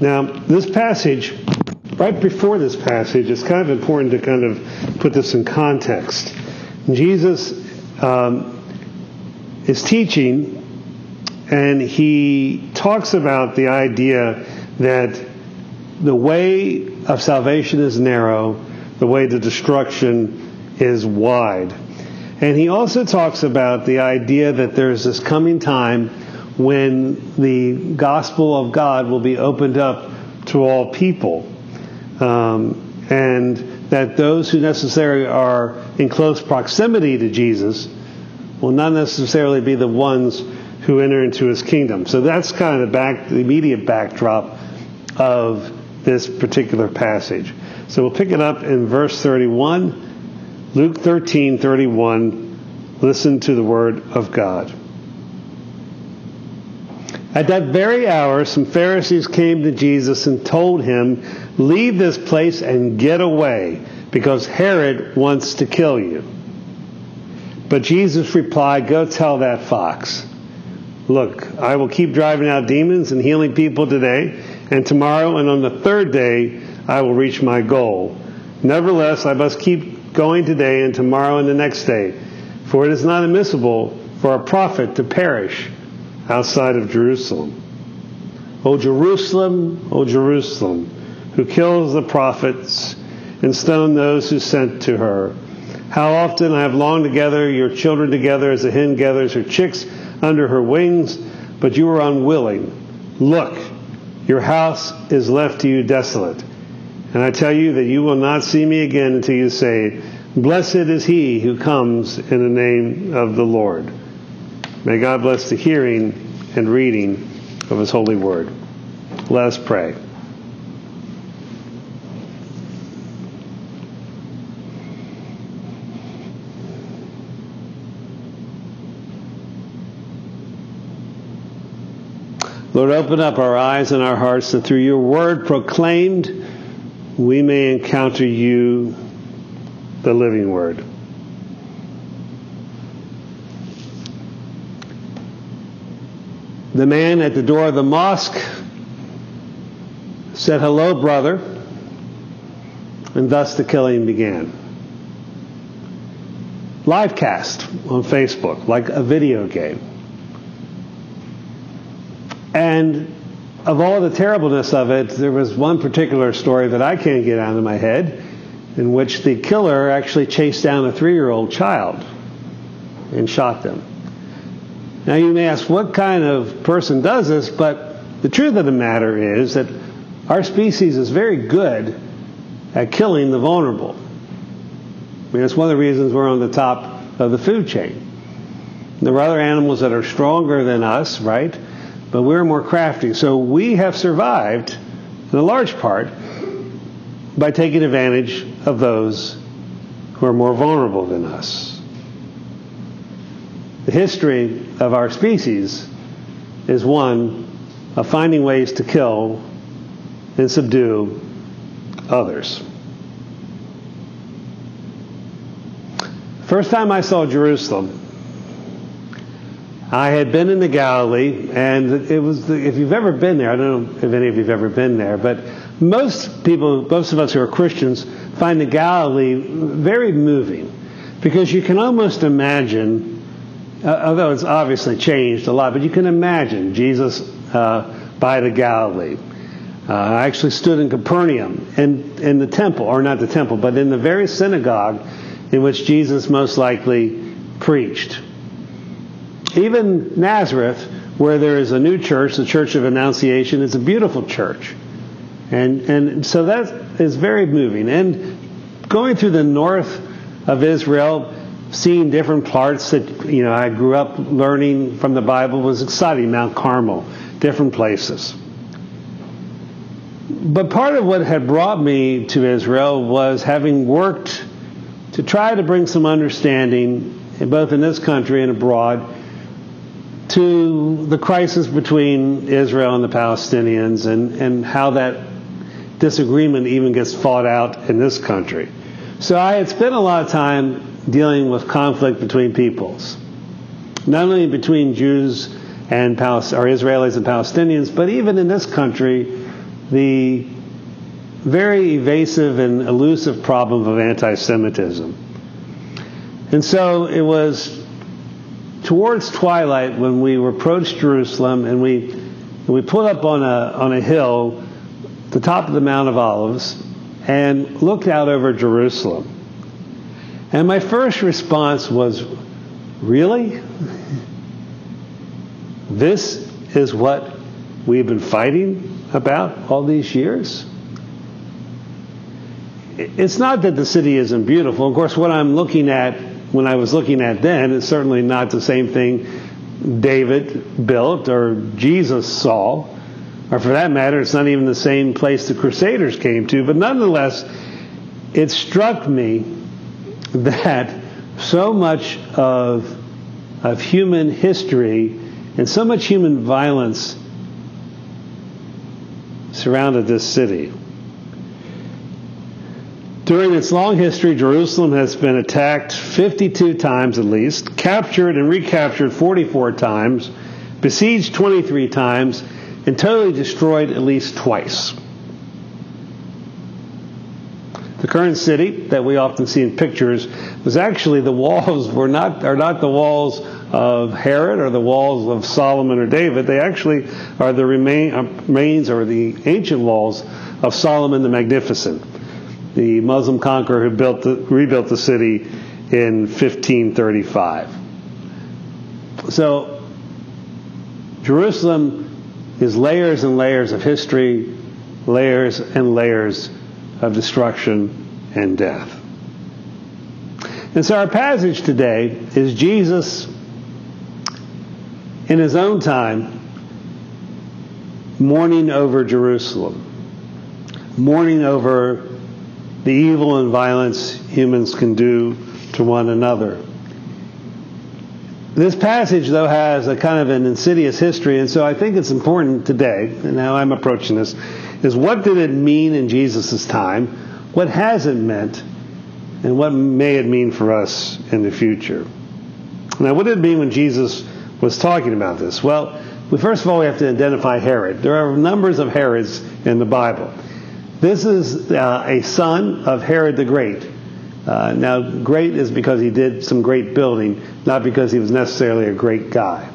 Now, this passage, right before this passage, it's kind of important to kind of put this in context. Jesus um, is teaching, and he talks about the idea that the way of salvation is narrow, the way to destruction is wide. And he also talks about the idea that there's this coming time when the gospel of God will be opened up to all people. Um, and that those who necessarily are in close proximity to Jesus will not necessarily be the ones who enter into his kingdom. So that's kind of the, back, the immediate backdrop of this particular passage. So we'll pick it up in verse 31. Luke 13, 31. Listen to the word of God. At that very hour, some Pharisees came to Jesus and told him, Leave this place and get away, because Herod wants to kill you. But Jesus replied, Go tell that fox. Look, I will keep driving out demons and healing people today, and tomorrow and on the third day I will reach my goal. Nevertheless, I must keep going today and tomorrow and the next day, for it is not admissible for a prophet to perish outside of Jerusalem. O Jerusalem, O Jerusalem, who kills the prophets and stone those who sent to her. How often I have longed to gather your children together as a hen gathers her chicks under her wings, but you were unwilling. Look, your house is left to you desolate. And I tell you that you will not see me again until you say, Blessed is he who comes in the name of the Lord. May God bless the hearing and reading of His holy word. Let us pray. Lord, open up our eyes and our hearts that through your word proclaimed, we may encounter you, the living word. The man at the door of the mosque said, Hello, brother. And thus the killing began. Live cast on Facebook, like a video game. And of all the terribleness of it, there was one particular story that I can't get out of my head in which the killer actually chased down a three year old child and shot them. Now you may ask, what kind of person does this? But the truth of the matter is that our species is very good at killing the vulnerable. I mean, it's one of the reasons we're on the top of the food chain. There are other animals that are stronger than us, right? But we're more crafty. So we have survived, in a large part, by taking advantage of those who are more vulnerable than us the history of our species is one of finding ways to kill and subdue others. First time I saw Jerusalem, I had been in the Galilee, and it was the, if you've ever been there, I don't know if any of you have ever been there, but most people, most of us who are Christians, find the Galilee very moving because you can almost imagine uh, although it's obviously changed a lot, but you can imagine Jesus uh, by the Galilee. Uh, I actually stood in Capernaum in, in the temple, or not the temple, but in the very synagogue in which Jesus most likely preached. Even Nazareth, where there is a new church, the Church of Annunciation, is a beautiful church. And, and so that is very moving. And going through the north of Israel, seeing different parts that you know I grew up learning from the Bible was exciting. Mount Carmel, different places. But part of what had brought me to Israel was having worked to try to bring some understanding, both in this country and abroad, to the crisis between Israel and the Palestinians and, and how that disagreement even gets fought out in this country. So I had spent a lot of time dealing with conflict between peoples, not only between Jews and Palest- or Israelis and Palestinians, but even in this country, the very evasive and elusive problem of anti Semitism. And so it was towards twilight when we approached Jerusalem and we, and we pulled up on a, on a hill, the top of the Mount of Olives, and looked out over Jerusalem. And my first response was, Really? This is what we've been fighting about all these years? It's not that the city isn't beautiful. Of course, what I'm looking at when I was looking at then is certainly not the same thing David built or Jesus saw. Or for that matter, it's not even the same place the Crusaders came to. But nonetheless, it struck me that so much of, of human history and so much human violence surrounded this city. During its long history, Jerusalem has been attacked 52 times at least, captured and recaptured 44 times, besieged 23 times, and totally destroyed at least twice. The current city that we often see in pictures was actually the walls were not are not the walls of Herod or the walls of Solomon or David. They actually are the remain, uh, remains or the ancient walls of Suleiman the Magnificent, the Muslim conqueror who built the, rebuilt the city in 1535. So Jerusalem is layers and layers of history, layers and layers of destruction and death. And so our passage today is Jesus in his own time mourning over Jerusalem, mourning over the evil and violence humans can do to one another. This passage, though, has a kind of an insidious history, and so I think it's important today, and how I'm approaching this, is what did it mean in Jesus' time? What has it meant? And what may it mean for us in the future? Now, what did it mean when Jesus was talking about this? Well, we, first of all, we have to identify Herod. There are numbers of Herods in the Bible. This is uh, a son of Herod the Great. Uh, now, great is because he did some great building, not because he was necessarily a great guy.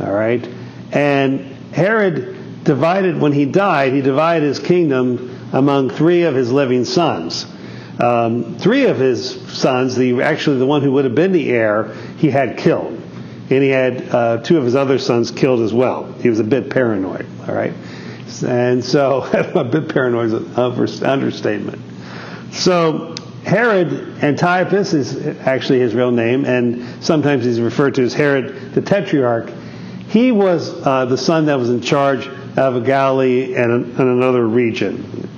All right? And Herod divided, when he died, he divided his kingdom among three of his living sons. Um, three of his sons, the actually the one who would have been the heir, he had killed, and he had uh, two of his other sons killed as well. He was a bit paranoid. All right, and so a bit paranoid is an understatement. So Herod Antipas is actually his real name, and sometimes he's referred to as Herod the Tetrarch. He was uh, the son that was in charge of Galilee and, and another region.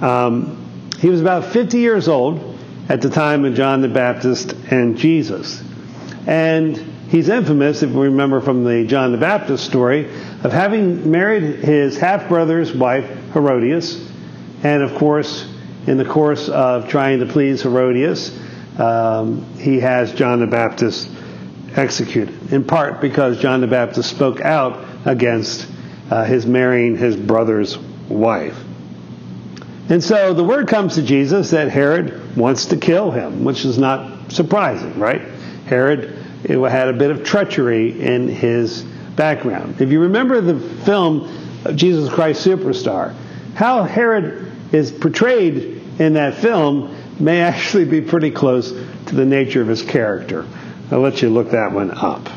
Um, he was about 50 years old at the time of John the Baptist and Jesus. And he's infamous, if we remember from the John the Baptist story, of having married his half brother's wife, Herodias. And of course, in the course of trying to please Herodias, um, he has John the Baptist executed, in part because John the Baptist spoke out against uh, his marrying his brother's wife. And so the word comes to Jesus that Herod wants to kill him, which is not surprising, right? Herod had a bit of treachery in his background. If you remember the film Jesus Christ Superstar, how Herod is portrayed in that film may actually be pretty close to the nature of his character. I'll let you look that one up.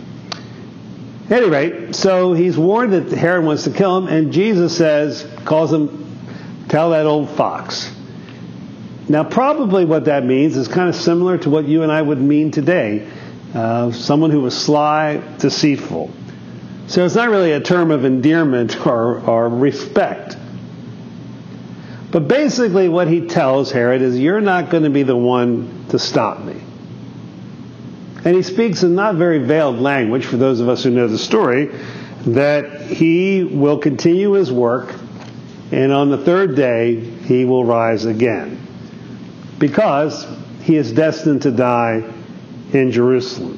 At any rate, so he's warned that Herod wants to kill him, and Jesus says, calls him, tell that old fox. Now, probably what that means is kind of similar to what you and I would mean today uh, someone who was sly, deceitful. So it's not really a term of endearment or, or respect. But basically, what he tells Herod is, You're not going to be the one to stop me. And he speaks in not very veiled language, for those of us who know the story, that he will continue his work, and on the third day, he will rise again. Because he is destined to die in Jerusalem.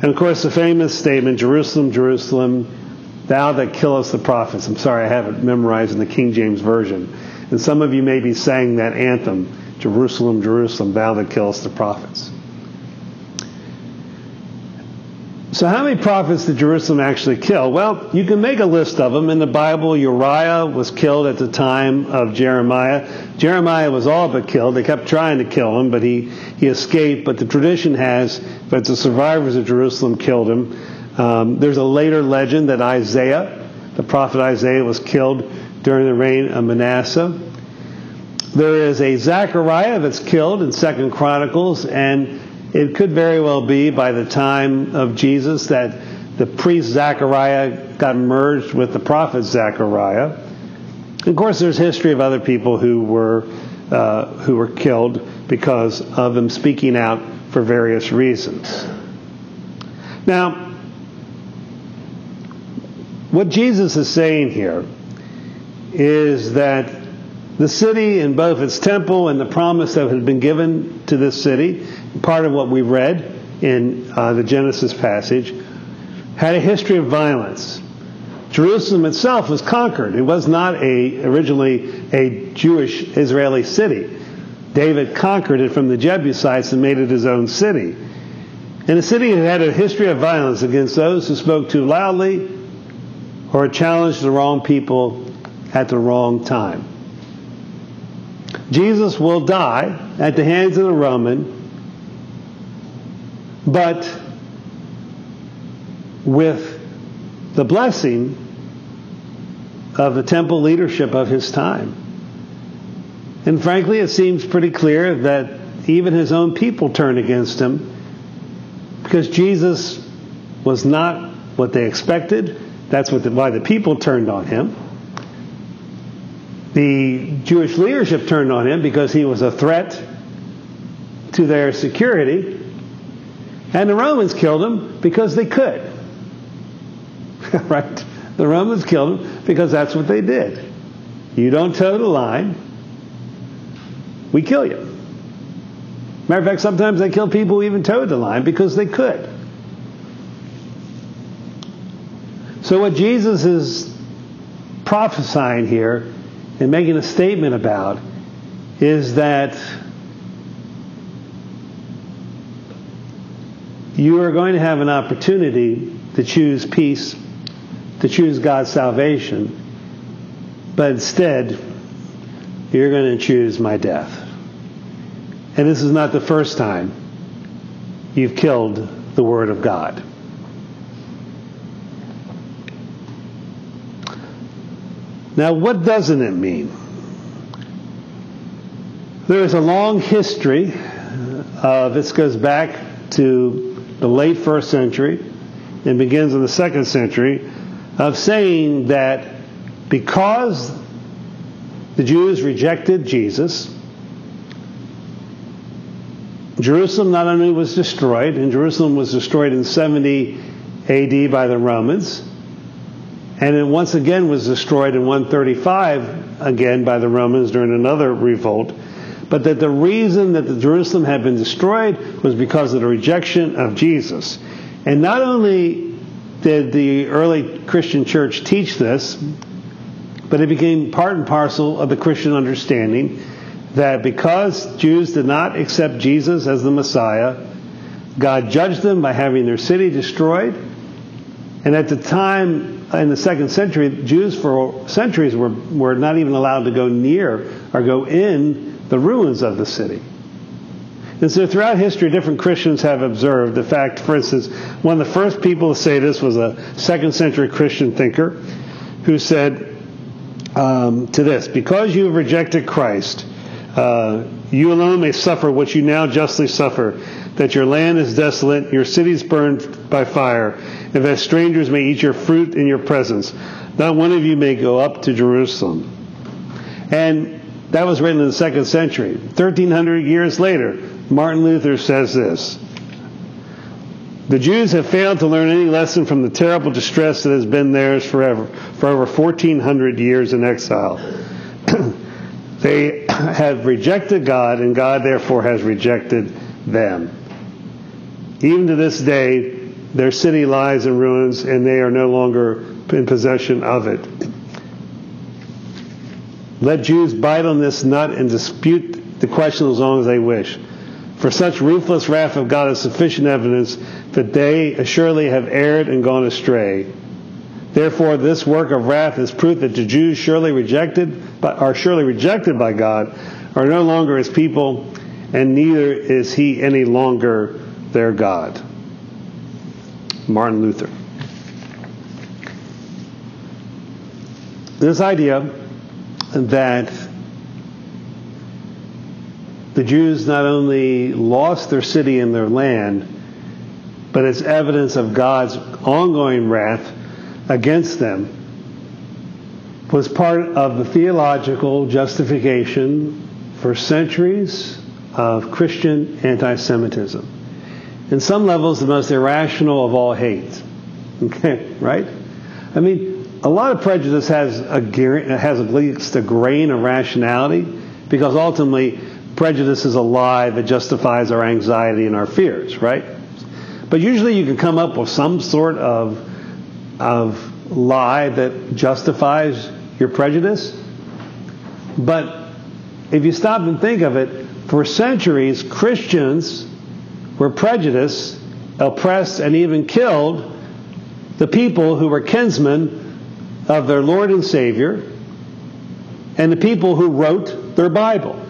And of course, the famous statement Jerusalem, Jerusalem, Thou that killest the prophets. I'm sorry, I have it memorized in the King James Version. And some of you may be saying that anthem Jerusalem, Jerusalem, thou that killest the prophets. So, how many prophets did Jerusalem actually kill? Well, you can make a list of them. In the Bible, Uriah was killed at the time of Jeremiah. Jeremiah was all but killed. They kept trying to kill him, but he, he escaped. But the tradition has that the survivors of Jerusalem killed him. Um, there's a later legend that Isaiah, the prophet Isaiah, was killed during the reign of Manasseh. There is a Zechariah that's killed in Second Chronicles, and it could very well be by the time of Jesus that the priest Zechariah got merged with the prophet Zechariah. Of course, there's history of other people who were uh, who were killed because of them speaking out for various reasons. Now, what Jesus is saying here is that the city and both its temple and the promise that had been given to this city, part of what we read in uh, the Genesis passage, had a history of violence. Jerusalem itself was conquered. It was not a, originally a Jewish Israeli city. David conquered it from the Jebusites and made it his own city. And the city had had a history of violence against those who spoke too loudly or challenged the wrong people at the wrong time. Jesus will die at the hands of the Roman, but with the blessing of the temple leadership of his time. And frankly, it seems pretty clear that even his own people turned against him because Jesus was not what they expected. That's the, why the people turned on him. The Jewish leadership turned on him because he was a threat to their security. And the Romans killed him because they could. right? The Romans killed him because that's what they did. You don't toe the line, we kill you. Matter of fact, sometimes they kill people who even towed the line because they could. So, what Jesus is prophesying here and making a statement about is that you are going to have an opportunity to choose peace, to choose God's salvation, but instead, you're going to choose my death. And this is not the first time you've killed the Word of God. Now, what doesn't it mean? There is a long history of this goes back to the late first century and begins in the second century of saying that because the Jews rejected Jesus, Jerusalem not only was destroyed, and Jerusalem was destroyed in 70 AD by the Romans, and it once again was destroyed in 135 again by the Romans during another revolt. But that the reason that the Jerusalem had been destroyed was because of the rejection of Jesus. And not only did the early Christian church teach this, but it became part and parcel of the Christian understanding that because Jews did not accept Jesus as the Messiah, God judged them by having their city destroyed. And at the time in the second century, Jews for centuries were, were not even allowed to go near or go in the ruins of the city. And so throughout history, different Christians have observed the fact, for instance, one of the first people to say this was a second century Christian thinker who said um, to this, because you have rejected Christ, uh, you alone may suffer what you now justly suffer, that your land is desolate, your cities burned by fire, and that strangers may eat your fruit in your presence. Not one of you may go up to Jerusalem. And that was written in the second century. 1300 years later, Martin Luther says this. The Jews have failed to learn any lesson from the terrible distress that has been theirs forever, for over 1400 years in exile. they have rejected God, and God therefore has rejected them. Even to this day, their city lies in ruins, and they are no longer in possession of it. Let Jews bite on this nut and dispute the question as long as they wish. For such ruthless wrath of God is sufficient evidence that they assuredly have erred and gone astray. Therefore, this work of wrath is proof that the Jews surely rejected, but are surely rejected by God, are no longer his people, and neither is he any longer their God. Martin Luther. This idea that the Jews not only lost their city and their land, but it's evidence of God's ongoing wrath against them was part of the theological justification for centuries of Christian anti Semitism. In some levels, the most irrational of all hate. Okay, right? I mean, a lot of prejudice has a has at least a grain of rationality because ultimately prejudice is a lie that justifies our anxiety and our fears, right? But usually you can come up with some sort of of lie that justifies your prejudice. But if you stop and think of it, for centuries, Christians were prejudiced, oppressed, and even killed the people who were kinsmen of their Lord and Savior and the people who wrote their Bible.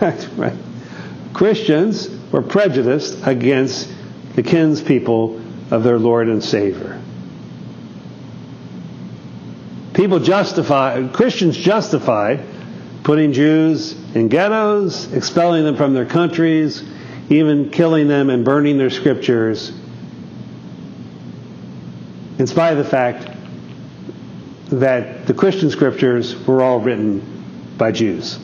Christians were prejudiced against the kinspeople of their Lord and Savior. People justify, Christians justify putting Jews in ghettos, expelling them from their countries, even killing them and burning their scriptures, in spite of the fact that the Christian scriptures were all written by Jews,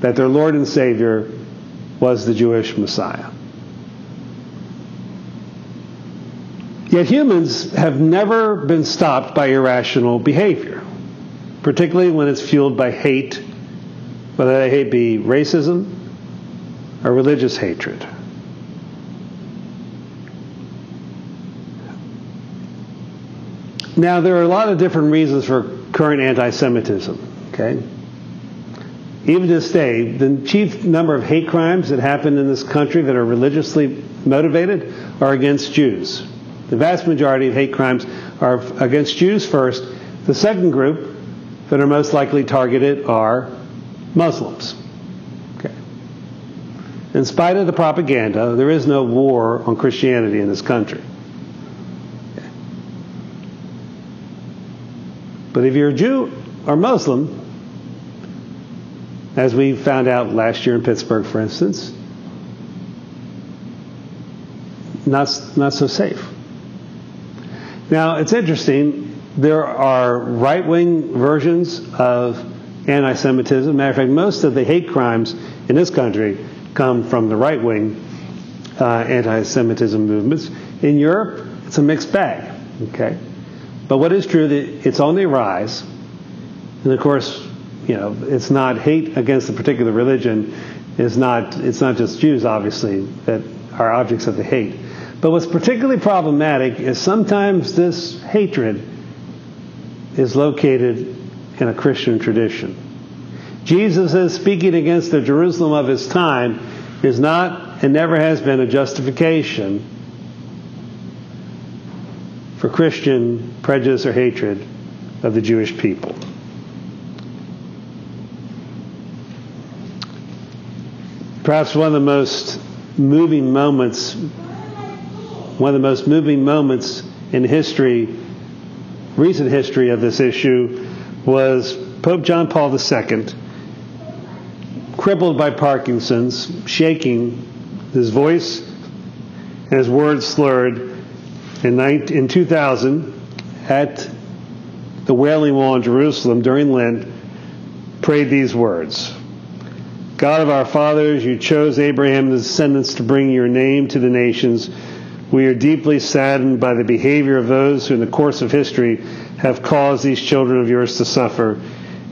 that their Lord and Savior was the Jewish Messiah. Yet humans have never been stopped by irrational behavior, particularly when it's fueled by hate, whether that hate be racism or religious hatred. Now, there are a lot of different reasons for current anti Semitism, okay? Even to this day, the chief number of hate crimes that happen in this country that are religiously motivated are against Jews. The vast majority of hate crimes are against Jews first. The second group that are most likely targeted are Muslims. Okay. In spite of the propaganda, there is no war on Christianity in this country. But if you're a Jew or Muslim, as we found out last year in Pittsburgh, for instance, not, not so safe. Now, it's interesting. There are right wing versions of anti Semitism. Matter of fact, most of the hate crimes in this country come from the right wing uh, anti Semitism movements. In Europe, it's a mixed bag. Okay? But what is true that it's on the rise. And of course, you know, it's not hate against a particular religion. It's not, it's not just Jews, obviously, that are objects of the hate. But what's particularly problematic is sometimes this hatred is located in a Christian tradition. Jesus is speaking against the Jerusalem of his time is not and never has been a justification for Christian prejudice or hatred of the Jewish people. Perhaps one of the most moving moments one of the most moving moments in history, recent history of this issue, was Pope John Paul II, crippled by Parkinson's, shaking, his voice and his words slurred, in, 19, in 2000 at the Wailing Wall in Jerusalem during Lent, prayed these words. God of our fathers, you chose Abraham and his descendants to bring your name to the nations we are deeply saddened by the behavior of those who, in the course of history, have caused these children of yours to suffer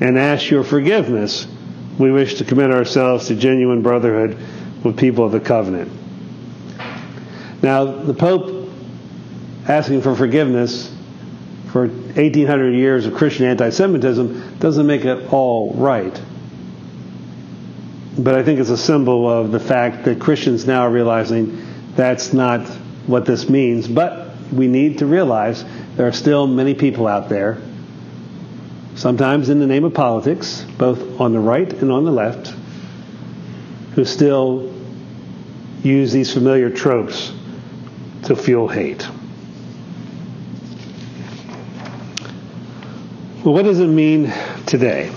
and ask your forgiveness. We wish to commit ourselves to genuine brotherhood with people of the covenant. Now, the Pope asking for forgiveness for 1800 years of Christian anti Semitism doesn't make it all right. But I think it's a symbol of the fact that Christians now are realizing that's not what this means. But we need to realize there are still many people out there, sometimes in the name of politics, both on the right and on the left, who still use these familiar tropes to fuel hate. Well, what does it mean today?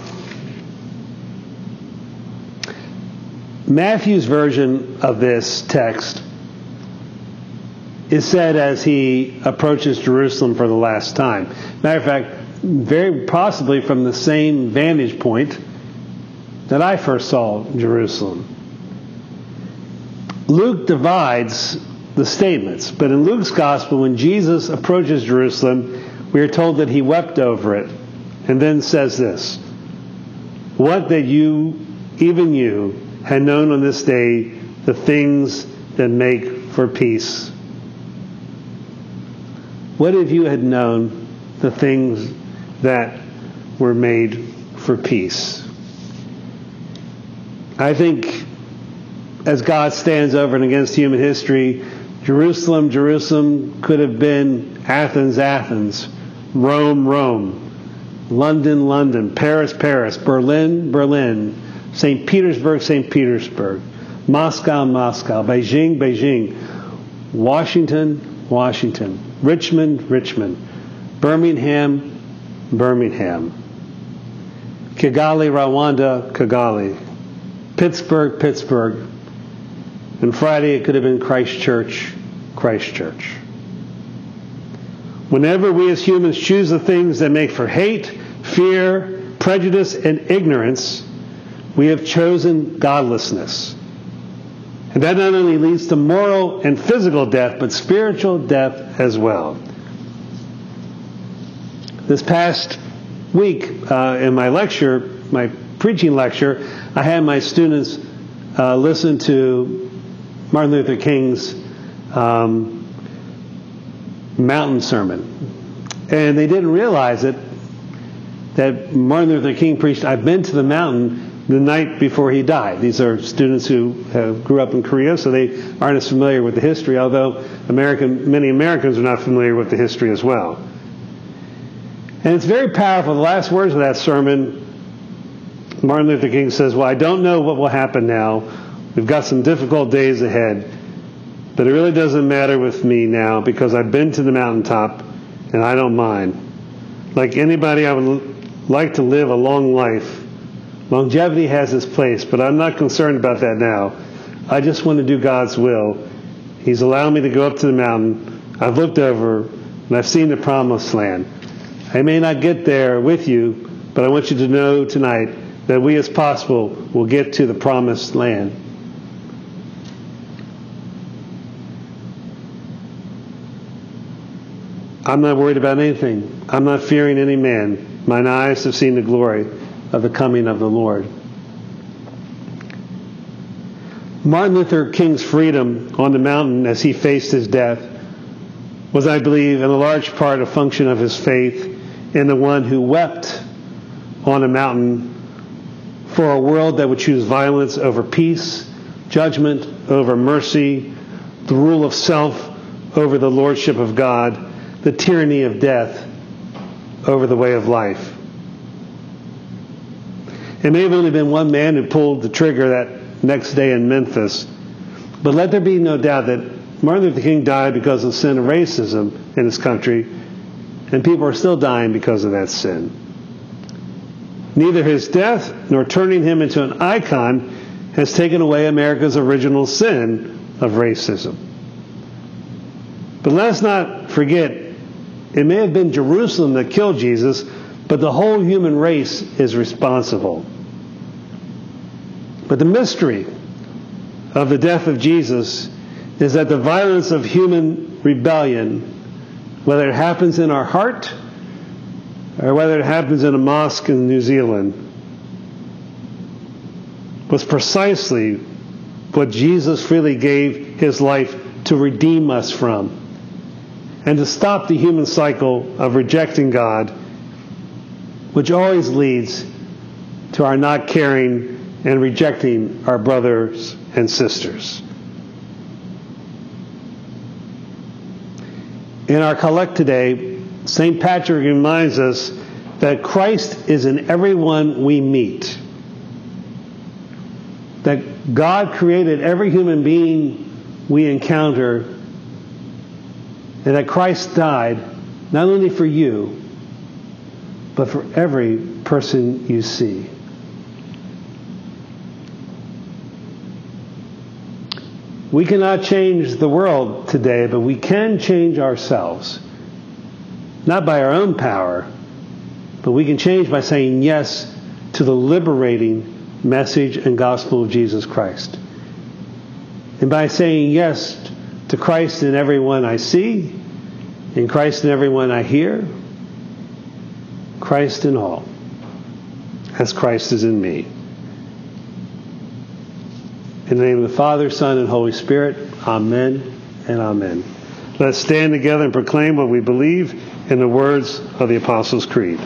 Matthew's version of this text is said as he approaches Jerusalem for the last time. Matter of fact, very possibly from the same vantage point that I first saw Jerusalem. Luke divides the statements, but in Luke's gospel, when Jesus approaches Jerusalem, we are told that he wept over it and then says this What that you, even you, had known on this day the things that make for peace. What if you had known the things that were made for peace? I think as God stands over and against human history, Jerusalem, Jerusalem could have been Athens, Athens, Rome, Rome. London, London, Paris, Paris, Berlin, Berlin, St. Petersburg, St. Petersburg, Moscow, Moscow, Beijing, Beijing, Washington, Washington, Richmond, Richmond, Birmingham, Birmingham, Kigali, Rwanda, Kigali, Pittsburgh, Pittsburgh, and Friday it could have been Christchurch, Christchurch. Whenever we as humans choose the things that make for hate, fear, prejudice, and ignorance, we have chosen godlessness. And that not only leads to moral and physical death, but spiritual death as well. This past week uh, in my lecture, my preaching lecture, I had my students uh, listen to Martin Luther King's um, mountain sermon. And they didn't realize it that Martin Luther King preached, I've been to the mountain the night before he died. These are students who uh, grew up in Korea, so they aren't as familiar with the history, although American, many Americans are not familiar with the history as well. And it's very powerful. The last words of that sermon, Martin Luther King says, Well, I don't know what will happen now. We've got some difficult days ahead. But it really doesn't matter with me now because I've been to the mountaintop and I don't mind. Like anybody, I would like to live a long life. Longevity has its place, but I'm not concerned about that now. I just want to do God's will. He's allowed me to go up to the mountain. I've looked over and I've seen the promised land. I may not get there with you, but I want you to know tonight that we as possible will get to the promised land. I'm not worried about anything. I'm not fearing any man. Mine eyes have seen the glory of the coming of the Lord. Martin Luther King's freedom on the mountain as he faced his death was, I believe, in a large part a function of his faith in the one who wept on a mountain for a world that would choose violence over peace, judgment over mercy, the rule of self over the lordship of God the tyranny of death over the way of life. It may have only been one man who pulled the trigger that next day in Memphis, but let there be no doubt that Martin Luther King died because of sin of racism in his country, and people are still dying because of that sin. Neither his death nor turning him into an icon has taken away America's original sin of racism. But let's not forget it may have been Jerusalem that killed Jesus, but the whole human race is responsible. But the mystery of the death of Jesus is that the violence of human rebellion, whether it happens in our heart or whether it happens in a mosque in New Zealand, was precisely what Jesus freely gave his life to redeem us from, and to stop the human cycle of rejecting God, which always leads to our not caring and rejecting our brothers and sisters. In our collect today, St. Patrick reminds us that Christ is in everyone we meet. That God created every human being we encounter, and that Christ died not only for you, but for every person you see. We cannot change the world today, but we can change ourselves. Not by our own power, but we can change by saying yes to the liberating message and gospel of Jesus Christ. And by saying yes to Christ in everyone I see, in Christ in everyone I hear, Christ in all, as Christ is in me. In the name of the Father, Son, and Holy Spirit, Amen and Amen. Let's stand together and proclaim what we believe in the words of the Apostles' Creed.